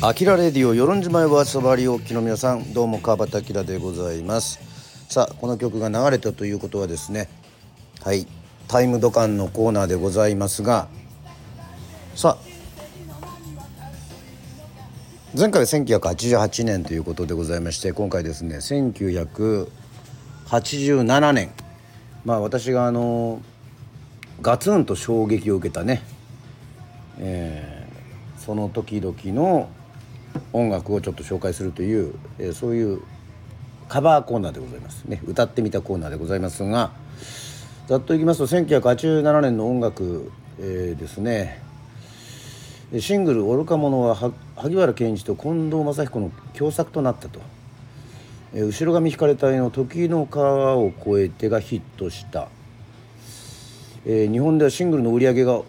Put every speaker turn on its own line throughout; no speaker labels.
アキラレディオ与論島へわさばりおきの皆さんどうも川端明でございます。さあこの曲が流れたということはですねはいタイムドカンのコーナーでございますがさあ前回は1988年ということでございまして今回ですね1987年。まあ私があのガツンと衝撃を受けたね、えー、その時々の音楽をちょっと紹介するという、えー、そういうカバーコーナーでございますね。歌ってみたコーナーでございますがざっといきますと1987年の音楽、えー、ですね。シングル「愚か者は」は萩原健一と近藤正彦の共作となったと、えー、後ろ髪引かれ隊の「時の川を越えて」がヒットした、えー、日本ではシングルの売り上げが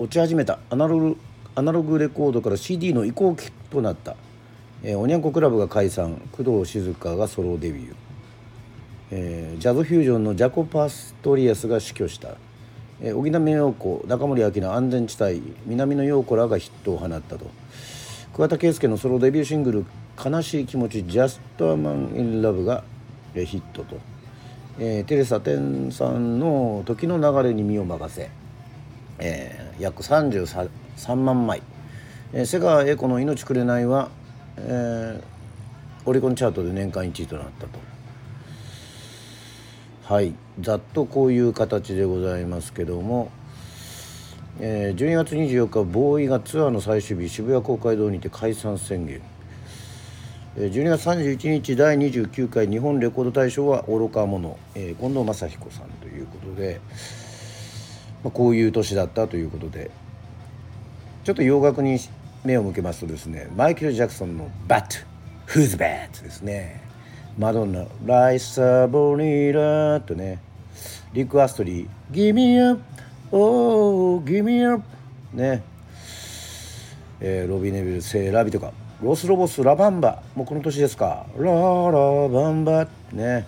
落ち始めた。アナログアナログレコードから CD の移行期となった、えー、おにゃんこクラブが解散工藤静香がソロデビュー、えー、ジャズフュージョンのジャコ・パストリアスが死去した、えー、荻野目洋子中森明菜安全地帯南野陽子らがヒットを放ったと。桑田佳祐のソロデビューシングル「悲しい気持ち Just a Man in Love」がヒットと、えー、テレサ・テンさんの「時の流れに身を任せ」えー、約33 3万枚、えー、瀬川栄子の「命くれないは」えー、オリコンチャートで年間1位となったと。はい。ざっとこういう形でございますけども、えー、12月24日ボーイがツアーの最終日渋谷公会堂にて解散宣言。12月31日第29回日本レコード大賞は愚か者、えー、近藤正彦さんということで、まあ、こういう年だったということで。ちょっと洋楽に目を向けますとですねマイケル・ジャクソンの「バット Who's Bad」ですね。マドンナ「ライサボニーラ」とねリック・アストリー「Give me up oh give me up」ね。えー、ロビー・ネビル「セーラビ」とかロス・ロボス「ラバンバ」もうこの年ですか「ララバンバ」ね。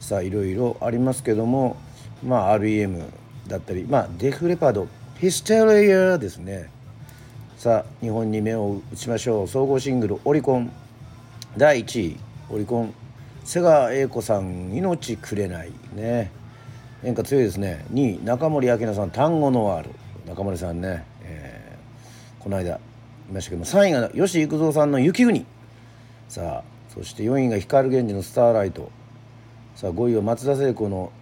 さあいろいろありますけどもまあ REM だったりまあデフレパードヒステリアですね。さあ日本に目を打ちましょう。総合シングルオリコン。第1位オリコン。瀬川栄子さん「命くれない」ね。演歌強いですね。2位中森明菜さん「単語のワール」中森さんね、えー、この間いましたけども。3位が吉幾三さんの「雪国」さあそして4位が光源氏の「スターライト」さあ5位は松田聖子の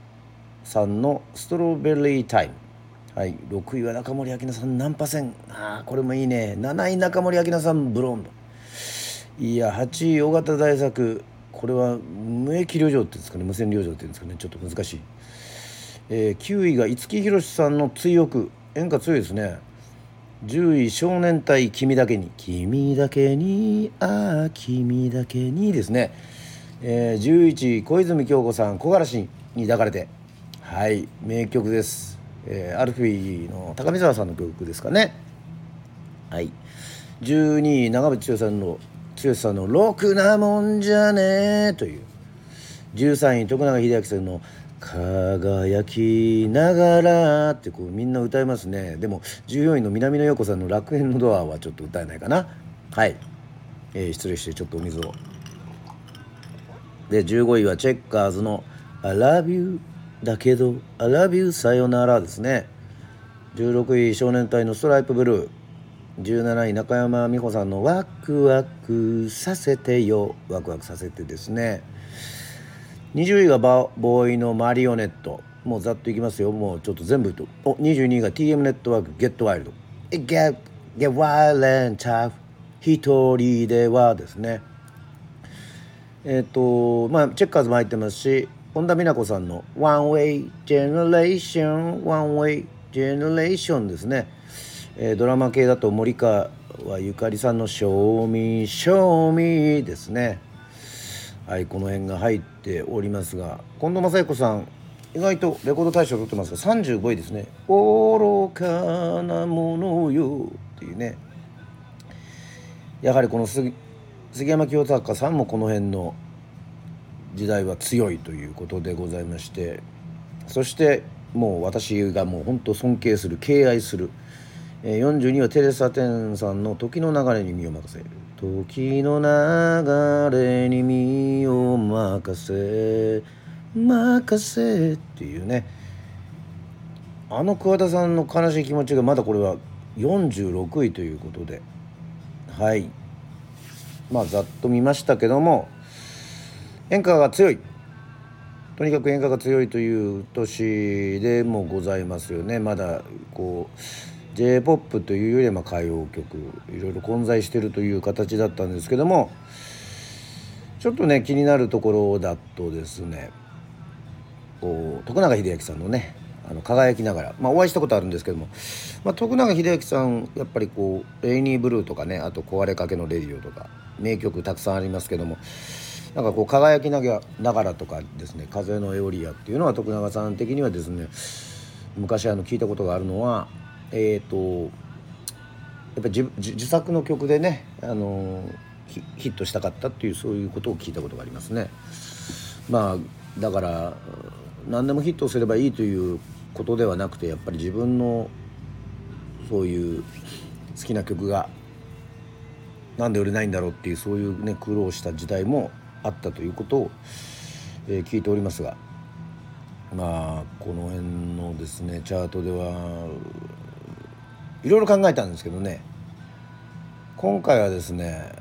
さんの「ストロベリータイム」はい。6位は中森明菜さんナンパ船ああこれもいいね。7位中森明菜さんブロンド。いや8位尾形大作。これは無益旅情っていうんですかね。無線旅情っていうんですかね。ちょっと難しい、えー、9位が五木ひろしさんの追憶。演歌強いですね。10位少年隊君だけに。君だけにああ君だけにですね、えー、11位小泉京子さん木枯らしに抱かれて。はい。名曲です。えー、アルフィーの高見沢さんの曲ですかね。はい。12位長渕剛さんの剛さんの「ろくなもんじゃねえという。13位徳永英明さんの「輝きながら」ってこうみんな歌いますね。でも14位の南野陽子さんの「楽園のドア」はちょっと歌えないかな。はい、えー、失礼してちょっとお水を。で15位はチェッカーズの「I love you だけど「I love you さよなら」ですね。16位少年隊の「ストライプブルー」17位中山美穂さんの「ワクワクさせてよ」ワクワクさせてですね。20位がボーイのマリオネット。もうざっといきますよ。もうちょっと全部と。お22位が TM ネットワーク「ゲットワイルド」「Get, get Wild and Tough」一人ではですね。えっ、ー、とまあチェッカーズも入ってますし本田美奈子さんの「One Way Generation One Way Generation」ですね、えー、ドラマ系だと森川ゆかりさんの「Show Me Show Me」ですね。はいこの辺が入っておりますが近藤正彦さん意外とレコード大賞取ってますが35位ですね「愚かなものよ」っていうね。やはりこの杉山清隆さんもこの辺の時代は強いということでございましてそしてもう私がもう本当尊敬する敬愛する、えー、42はテレサ・テンさんの「時の流れに身を任せ」「時の流れに身を任せ任せ」っていうね。あの桑田さんの悲しい気持ちがまだこれは46位ということではい。まあざっと見ましたけども演歌が強い。とにかく演歌が強いという年でもございますよね。まだこう j p o p というよりはま歌謡曲いろいろ混在してるという形だったんですけどもちょっとね気になるところだとですねこう徳永英明さんのねあの輝きながら、まあ、お会いしたことあるんですけども、まあ、徳永英明さんやっぱりこう「レイニーブルー」とかねあと「壊れかけのレディオ」とか名曲たくさんありますけどもなんかこう輝きながらとかですね「風のエオリア」っていうのは徳永さん的にはですね昔あの聞いたことがあるのはえっ、ー、とやっぱり自作の曲でねあのヒットしたかったっていうそういうことを聞いたことがありますね。まあだから何でもヒットすればいいということではなくてやっぱり自分のそういう好きな曲がなんで売れないんだろうっていうそういうね苦労した時代もあったということを、えー、聞いておりますがまあこの辺のですねチャートではいろいろ考えたんですけどね今回はですね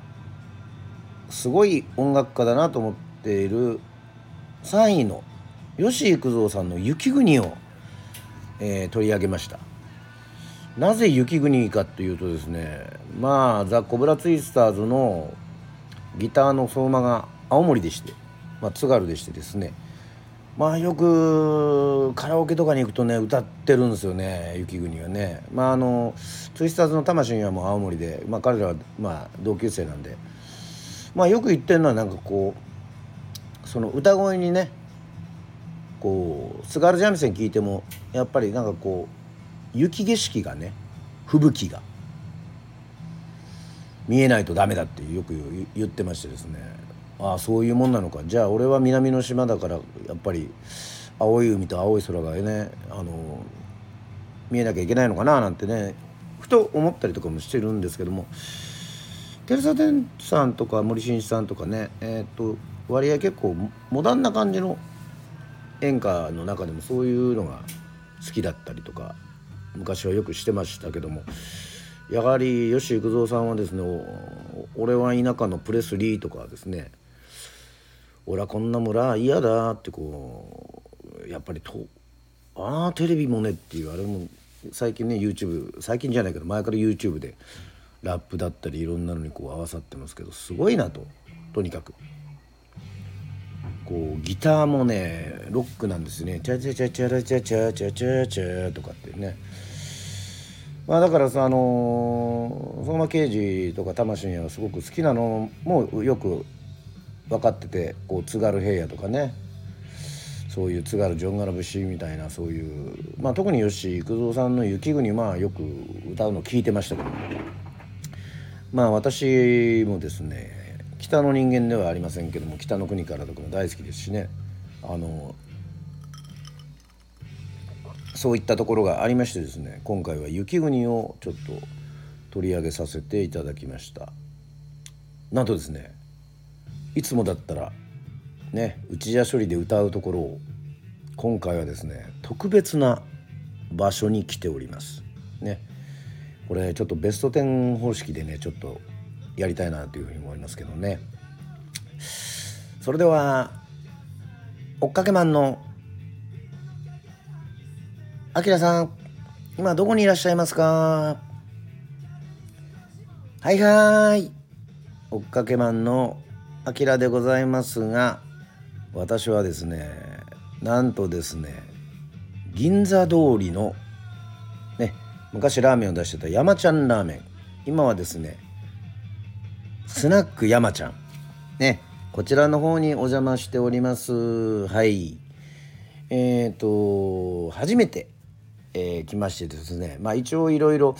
すごい音楽家だなと思っている3位の吉幾三さんの「雪国」を、えー、取り上げました。なぜ雪国かというとですねまあザ・コブラツイスターズのギターの相馬が青森でして、まあ、津軽でしてですねまあよくカラオケとかに行くとね歌ってるんですよね雪国はね。まああのツイスターズの魂はもう青森で、まあ、彼らはまあ同級生なんで。まあよく言ってるのはなんかこうその歌声にねこう津軽三味線聞いてもやっぱりなんかこう雪景色がね吹雪が見えないとダメだってよく言ってましてですね。ああそういうもんなのか。じゃあ俺は南の島だからやっぱり青い海と青い空がねあの見えなきゃいけないのかななんてねふと思ったりとかもしてるんですけども。テレサ・テンさんとか森進一さんとかねえっ、と割合結構モダンな感じの演歌の中でもそういうのが好きだったりとか昔はよくしてましたけども。やはり吉幾三さんはですね「俺は田舎のプレスリー」とかですね「俺はこんな村嫌だ」ってこうやっぱりと「ああテレビもね」っていうあれも最近ね YouTube 最近じゃないけど前から YouTube でラップだったりいろんなのにこう合わさってますけどすごいなととにかく。こうギターもねロックなんですね「チャチャチャチャラチャチャチャチャチャ」とかってねまあだからさあの相馬刑事とか魂はすごく好きなのもよく分かっててこう津軽平野とかね。そういう津軽ジョンガラ節みたいなそういうまあ特に吉幾三さんの「雪国」まあよく歌うの聞いてましたけどまあ私もですね北の人間ではありませんけども北の国からとかも大好きですしね。あのそういったところがありましてですね今回は雪国をちょっと取り上げさせていただきました。なんとですねいつもだったらね内茶処理で歌うところを今回はですね特別な場所に来ております。ね。これちょっとベスト10方式でねちょっとやりたいなというふうに思いますけどね。それでは追っかけマンのあきらさん今どこにいらっしゃいますか？はいはい。追っかけマンのあきらでございますが私はですねなんとですね銀座通りのね昔ラーメンを出してた山ちゃんラーメン。今はですねスナック山ちゃん。ねこちらの方にお邪魔しております。はい。え、ー、と初めて、えー、来ましてですねまあ一応いろいろ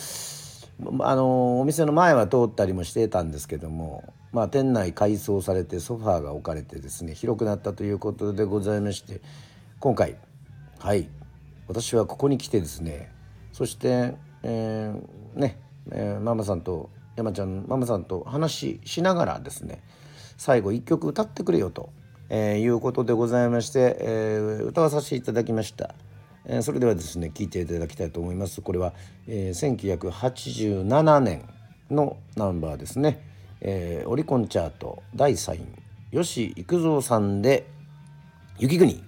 あのお店の前は通ったりもしてたんですけどもまあ店内改装されてソファーが置かれてですね広くなったということでございまして今回はい私はここに来てですねそして、えー
ね、えーママさんと山ちゃんママさんと話しながらですね最後一曲歌ってくれよと、えーいうことでございまして、えー歌わさせていただきました。えーそれではですね聞いていただきたいと思いますこれは、えー1987年のナンバーですね、えーオリコンチャート第3位吉幾三さんで「雪国」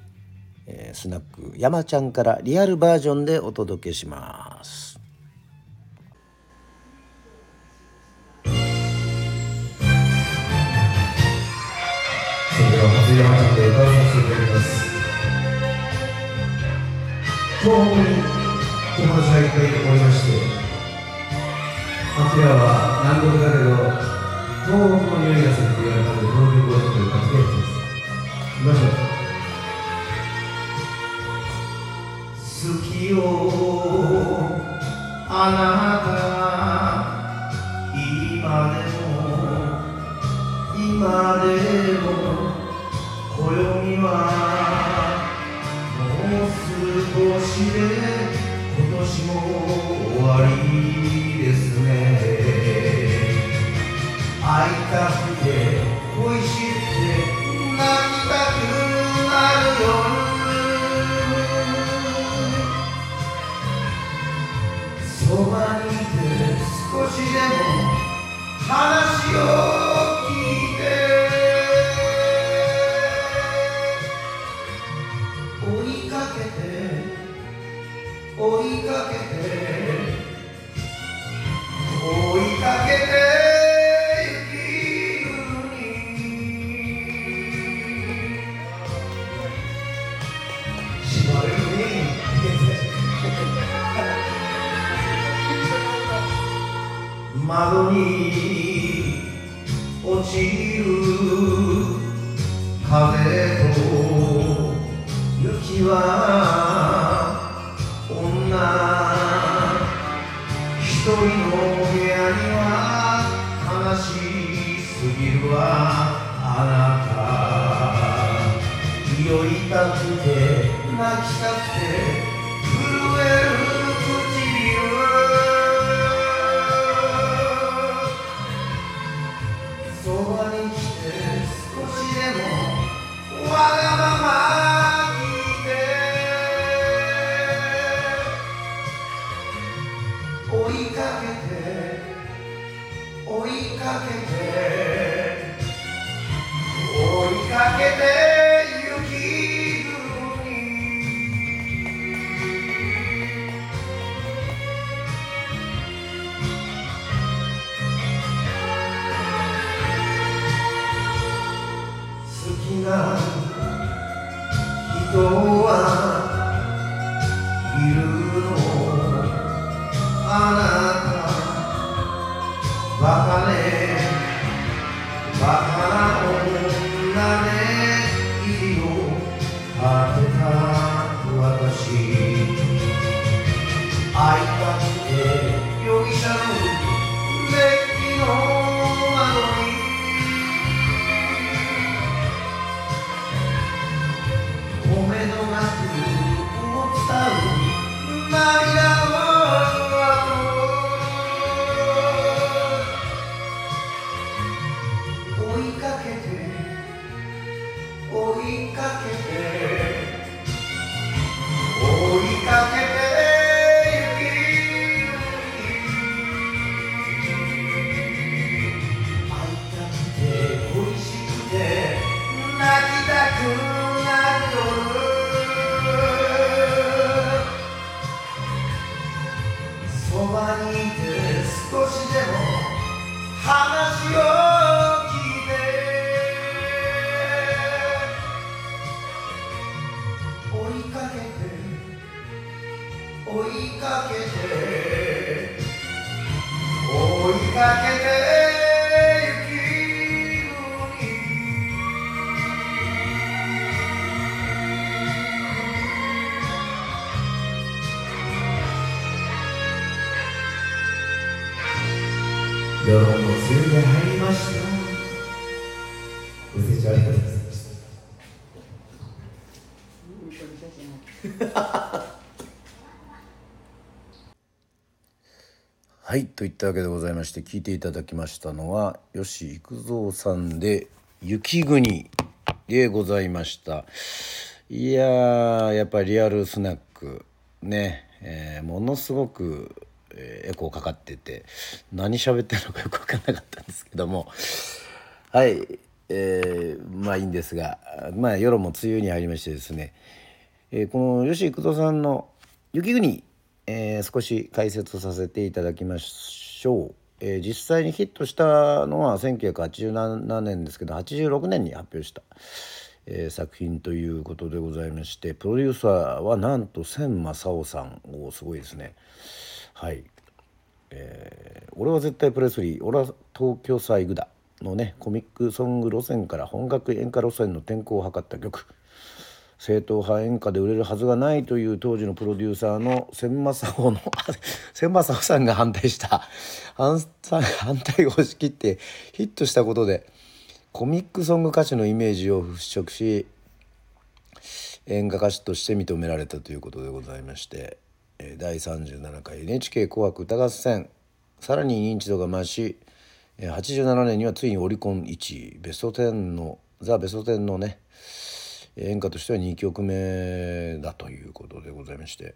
えースナック山ちゃんからリアルバージョンでお届けします。
それでは松山ちゃんで歌わさせていただきます。東北に友達がいっぱいおりましてアキラは南国だけど東北の匂いがするって言われた。のでこの曲をちょっと歌っていきますいきましょう好きよあなた。今でも今でも暦はもう少しで今年も終わり会い人はいといったわけでございまして聞いていただきましたのは吉幾三さんで「雪国」でございました。いややっぱりリアルスナックね、えー、ものすごく、えー、エコーかかってて何喋ってるのかよく分かんなかったんですけども。はいえー、まあいいんですがまあ夜も梅雨に入りましてですね、えー、この吉幾三さんの「雪国」えー、少し解説させていただきましょう、えー、実際にヒットしたのは1987年ですけど86年に発表した、えー、作品ということでございましてプロデューサーはなんと千正夫さん。おすごいですね。はい、えー、俺は絶対プレスリー俺は東京サイグだのねコミックソング路線から本格演歌路線の転向を図った曲。正統派演歌で売れるはずがないという当時のプロデューサーの千正夫の 千正夫さんが反対した。反反対を押し切ってヒットしたことでコミックソング歌手のイメージを払拭し演歌歌手として認められたということでございまして第37回 NHK 紅白歌合戦。さらに認知度が増し87年にはついにオリコン1位。ベスト10のザ・ベスト10のね演歌としては2曲目だということでございまして。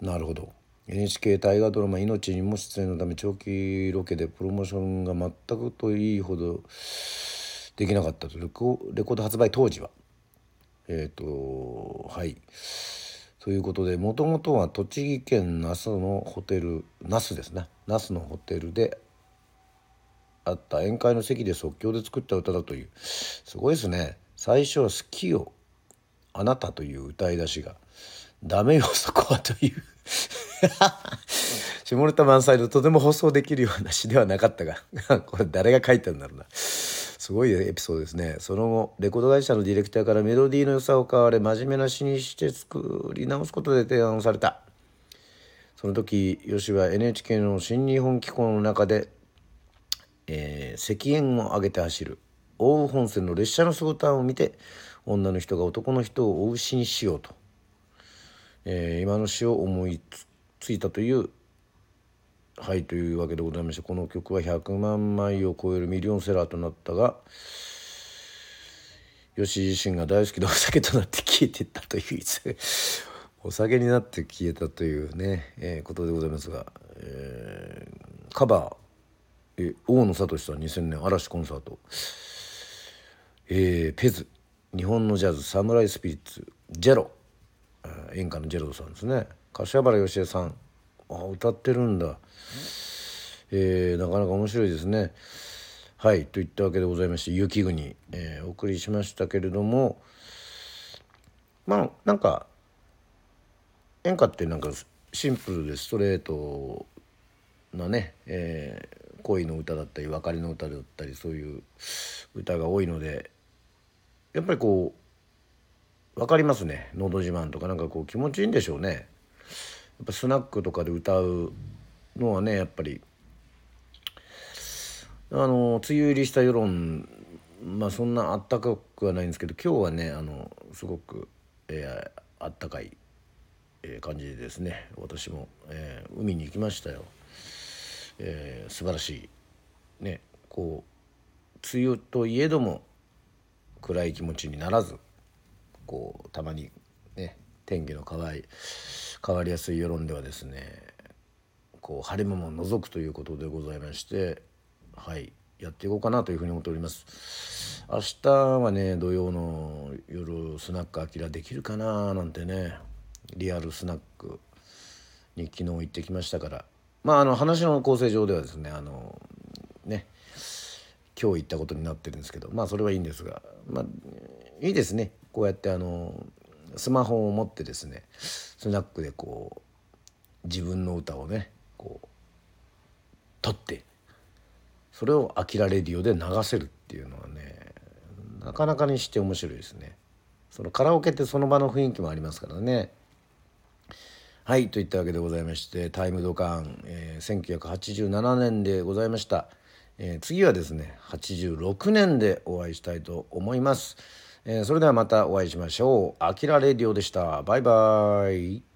なるほど。NHK 大河ドラマ「命にも出演のため長期ロケでプロモーションが全くといいほどできなかったとレコレコード発売当時は。えっ、ー、とはい。ということでもともとは栃木県那須のホテル那須ですね。那須のホテルであった宴会の席で即興で作った歌だという。すごいですね。最初は「好きよあなた」という歌い出しが「ダメよそこは」という。下ネタ満載のとても放送できるような詩ではなかったがこれ誰が書いたんだろうな。すごいエピソードですね。その後レコード会社のディレクターからメロディーの良さを買われ真面目な詩にして作り直すことで提案をされた。その時吉は NHK の新日本機構の中で、えー、赤煙を上げて走る。奥羽本線の列車の姿を見て女の人が男の人を追う詩にしようと、えー、今の詩を思いついたというはいというわけでございましてこの曲は100万枚を超えるミリオンセラーとなったが吉自身が大好きでお酒となって消えていったというお酒になって消えたというね、えー、ことでございますが、えー、カバー、え大野聡さん2000年嵐コンサート。えー、ペズ。日本のジャズサムライスピリッツジェロ。演歌のジェロさんですね。柏原芳恵さん。あ歌ってるんだ、えー、なかなか面白いですね。はいといったわけでございまして「雪国」えー、お送りしましたけれどもまあなんか演歌ってなんかシンプルでストレートなね、えー、恋の歌だったり別れの歌だったりそういう歌が多いのでやっぱりこう分かりますね「のど自慢」とかなんかこう気持ちいいんでしょうね。やっぱスナックとかで歌うのはねやっぱりあの梅雨入りした世論まあそんなあったかくはないんですけど今日はねあのすごく、えー、あったかい、えー、感じでですね私も、えー、海に行きましたよ。えー、素晴らしいねこう梅雨といえども暗い気持ちにならずこうたまにね天気の変わり変わりやすい世論ではですねこう晴れ間も除くということでございましてはいやっていこうかなというふうに思っております。明日はね土曜の夜スナックあきらできるかななんてねリアルスナックに昨日行ってきましたから。まああの話の構成上ではですねあのね今日行ったことになってるんですけどまあそれはいいんですがまあいいですねこうやってあのスマホを持ってですねスナックでこう自分の歌をねこう撮ってそれを「あきらレディオ」で流せるっていうのはねなかなかにして面白いですね。そのカラオケってその場の雰囲気もありますからね。はいといったわけでございましてタイムドカン、えー、1987年でございました。えー、次はですね86年でお会いしたいと思います、えー、それではまたお会いしましょう。あきらレディオでした。バイバイ。